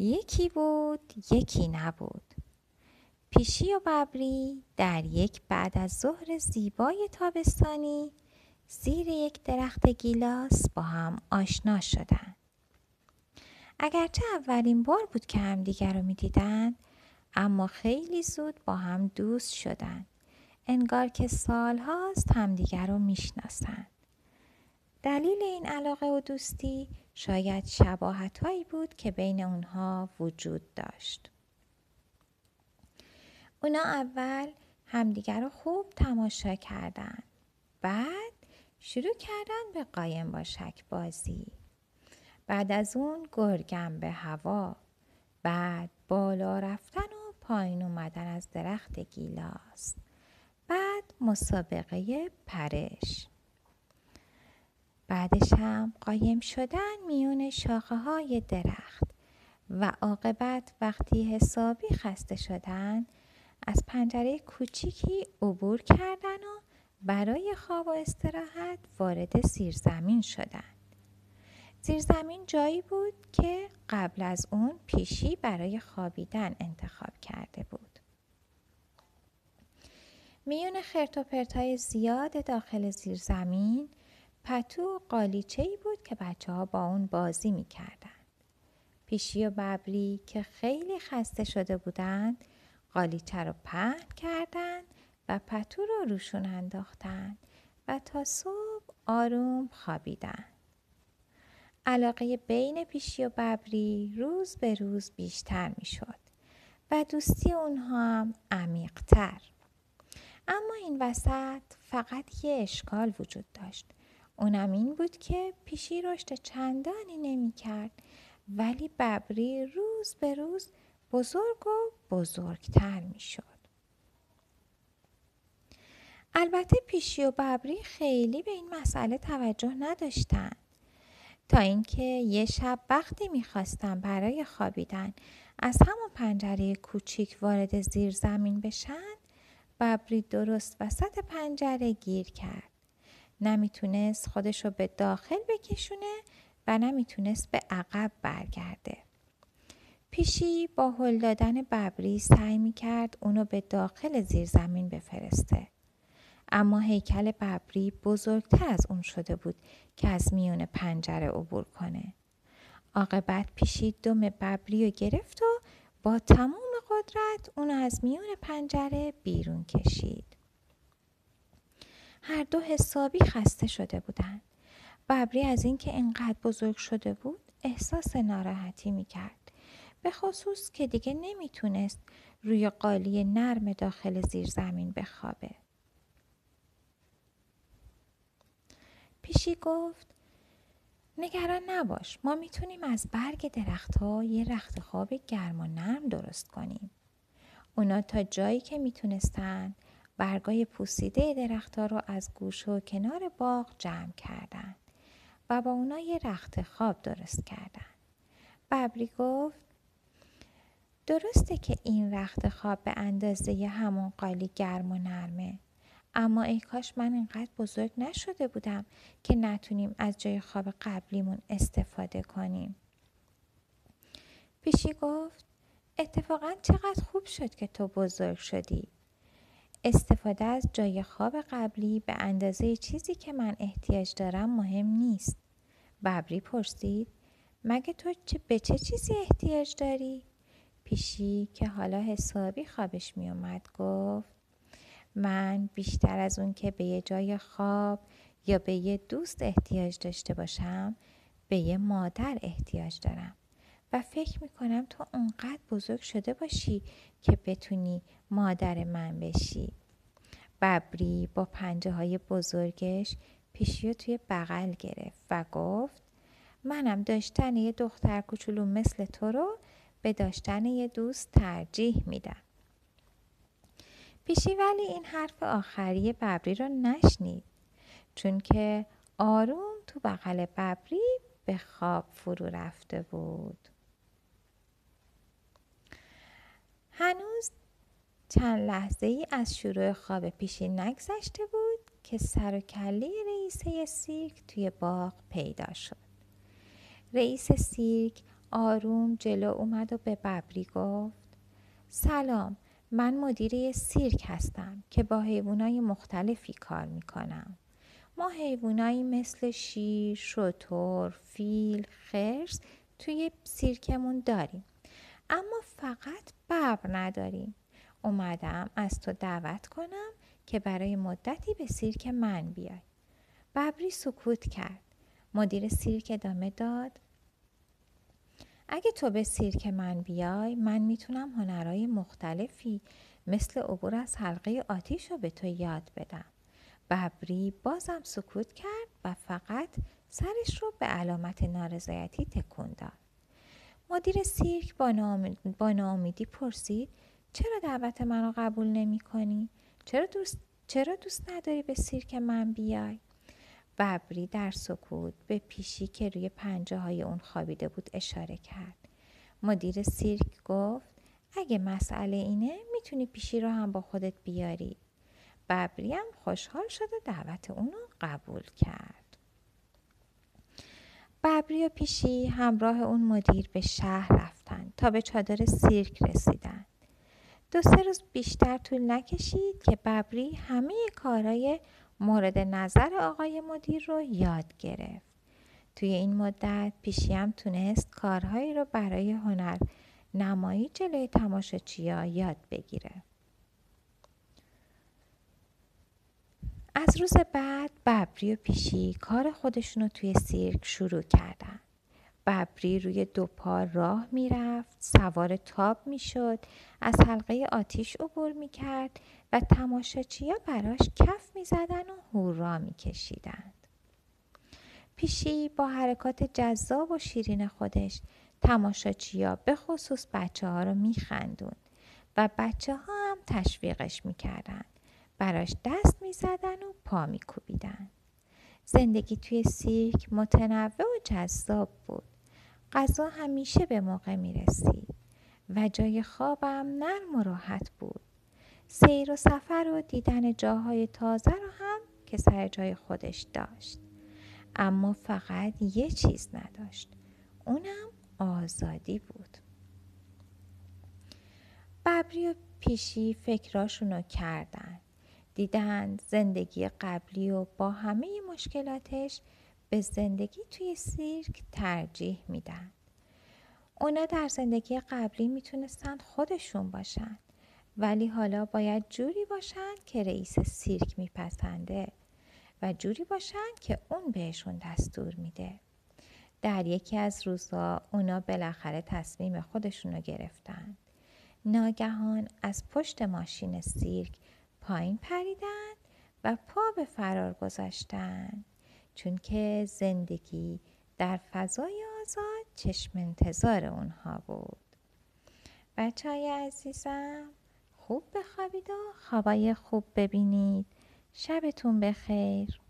یکی بود یکی نبود پیشی و ببری در یک بعد از ظهر زیبای تابستانی زیر یک درخت گیلاس با هم آشنا شدند. اگرچه اولین بار بود که همدیگر رو می‌دیدند اما خیلی زود با هم دوست شدند. انگار که سالهاست همدیگر رو می‌شناسند. دلیل این علاقه و دوستی شاید شباهت هایی بود که بین اونها وجود داشت. اونا اول همدیگر رو خوب تماشا کردند. بعد شروع کردن به قایم با شک بازی. بعد از اون گرگم به هوا. بعد بالا رفتن و پایین اومدن از درخت گیلاس. بعد مسابقه پرش. بعدش هم قایم شدن میون شاخه های درخت و عاقبت وقتی حسابی خسته شدن از پنجره کوچیکی عبور کردن و برای خواب و استراحت وارد زیرزمین شدند. زیرزمین جایی بود که قبل از اون پیشی برای خوابیدن انتخاب کرده بود. میون خرت و پرتای زیاد داخل زیرزمین پتو قالیچه ای بود که بچه ها با اون بازی می کردن. پیشی و ببری که خیلی خسته شده بودند قالیچه رو پهن کردند و پتو رو روشون انداختن و تا صبح آروم خوابیدن. علاقه بین پیشی و ببری روز به روز بیشتر می شد و دوستی اونها هم عمیقتر. اما این وسط فقط یه اشکال وجود داشت. اونم این بود که پیشی رشد چندانی نمی کرد ولی ببری روز به روز بزرگ و بزرگتر می شد. البته پیشی و ببری خیلی به این مسئله توجه نداشتند. تا اینکه یه شب وقتی می‌خواستم برای خوابیدن از همون پنجره کوچیک وارد زیر زمین بشن ببری درست وسط پنجره گیر کرد. نمی‌تونست خودشو به داخل بکشونه و نمی‌تونست به عقب برگرده. پیشی با هل دادن ببری سعی می‌کرد اونو به داخل زیر زمین بفرسته. اما هیکل ببری بزرگتر از اون شده بود که از میون پنجره عبور کنه. عاقبت پیشی دم ببری رو گرفت و با تمام قدرت اون از میون پنجره بیرون کشید. هر دو حسابی خسته شده بودند. ببری از اینکه انقدر بزرگ شده بود احساس ناراحتی می کرد. به خصوص که دیگه نمی‌تونست روی قالی نرم داخل زیر زمین بخوابه. پیشی گفت نگران نباش ما می‌تونیم از برگ درختها یه رخت خواب گرم و نرم درست کنیم. اونا تا جایی که می‌تونستن برگای پوسیده درختها رو از گوش و کنار باغ جمع کردند و با اونا یه رخت خواب درست کردن. ببری گفت درسته که این رخت خواب به اندازه همون قالی گرم و نرمه اما ای کاش من اینقدر بزرگ نشده بودم که نتونیم از جای خواب قبلیمون استفاده کنیم. پیشی گفت اتفاقا چقدر خوب شد که تو بزرگ شدی. استفاده از جای خواب قبلی به اندازه چیزی که من احتیاج دارم مهم نیست. ببری پرسید مگه تو چه به چه چیزی احتیاج داری؟ پیشی که حالا حسابی خوابش می اومد گفت من بیشتر از اون که به یه جای خواب یا به یه دوست احتیاج داشته باشم به یه مادر احتیاج دارم و فکر می‌کنم تو اونقدر بزرگ شده باشی که بتونی مادر من بشی. ببری با پنجه های بزرگش پیشی توی بغل گرفت و گفت منم داشتن یه دختر کوچولو مثل تو رو به داشتن یه دوست ترجیح میدم. پیشی ولی این حرف آخری ببری رو نشنید چون که آروم تو بغل ببری به خواب فرو رفته بود. هنوز چند لحظه ای از شروع خواب پیشی نگذشته بود که سر و کله رئیسه سیرک توی باغ پیدا شد. رئیس سیرک آروم جلو اومد و به ببری گفت سلام من مدیر سیرک هستم که با حیوانای مختلفی کار می‌کنم. ما حیوانایی مثل شیر، شتر، فیل، خرس توی سیرکمون داریم. اما فقط ببر نداریم اومدم از تو دعوت کنم که برای مدتی به سیرک من بیای. ببری سکوت کرد. مدیر سیرک ادامه داد. اگه تو به سیرک من بیای من می‌تونم هنرهای مختلفی مثل عبور از حلقه آتیش رو به تو یاد بدم. ببری بازم سکوت کرد و فقط سرش رو به علامت نارضایتی تکون داد. مدیر سیرک با, ناامیدی پرسید چرا دعوت من رو قبول نمی کنی؟ چرا دوست, چرا دوست نداری به سیرک من بیای؟ ببری در سکوت به پیشی که روی پنجه های اون خوابیده بود اشاره کرد. مدیر سیرک گفت اگه مسئله اینه می‌تونی پیشی رو هم با خودت بیاری. ببری هم خوشحال شد و دعوت اونو قبول کرد. ببری و پیشی همراه اون مدیر به شهر رفتن تا به چادر سیرک رسیدن. دو سه روز بیشتر طول نکشید که ببری همه کارهای مورد نظر آقای مدیر رو یاد گرفت. توی این مدت پیشی هم تونست کارهایی رو برای هنر نمایی جلوی تماشاچیا یاد بگیره. از روز بعد ببری و پیشی کار خودشون رو توی سیرک شروع کردن. ببری روی دو پا راه می‌رفت سوار تاب می‌شد از حلقه آتیش عبور می‌کرد و تماشاچیا براش کف می‌زدن و هورا میکشیدند. پیشی با حرکات جذاب و شیرین خودش تماشاچیا به خصوص بچه ها رو میخندون و بچه ها هم تشویقش می‌کردن براش دست می‌زدن و پا میکوبیدن زندگی توی سیرک متنوع و جذاب بود غذا همیشه به موقع می رسید و جای خوابم نرم و راحت بود. سیر و سفر و دیدن جاهای تازه رو هم که سر جای خودش داشت. اما فقط یه چیز نداشت. اونم آزادی بود. ببری و پیشی فکراشونو کردن. دیدند زندگی قبلی و با همه مشکلاتش به زندگی توی سیرک ترجیح میدن. اونا در زندگی قبلی می‌تونستن خودشون باشن ولی حالا باید جوری باشن که رئیس سیرک میپسنده و جوری باشن که اون بهشون دستور میده. در یکی از روزها اونا بالاخره تصمیم خودشون رو گرفتن. ناگهان از پشت ماشین سیرک پایین پریدن و پا به فرار گذاشتن. چون که زندگی در فضای آزاد چشم انتظار اونها بود. بچه های عزیزم خوب بخوابید و خوابای خوب ببینید. شبتون بخیر.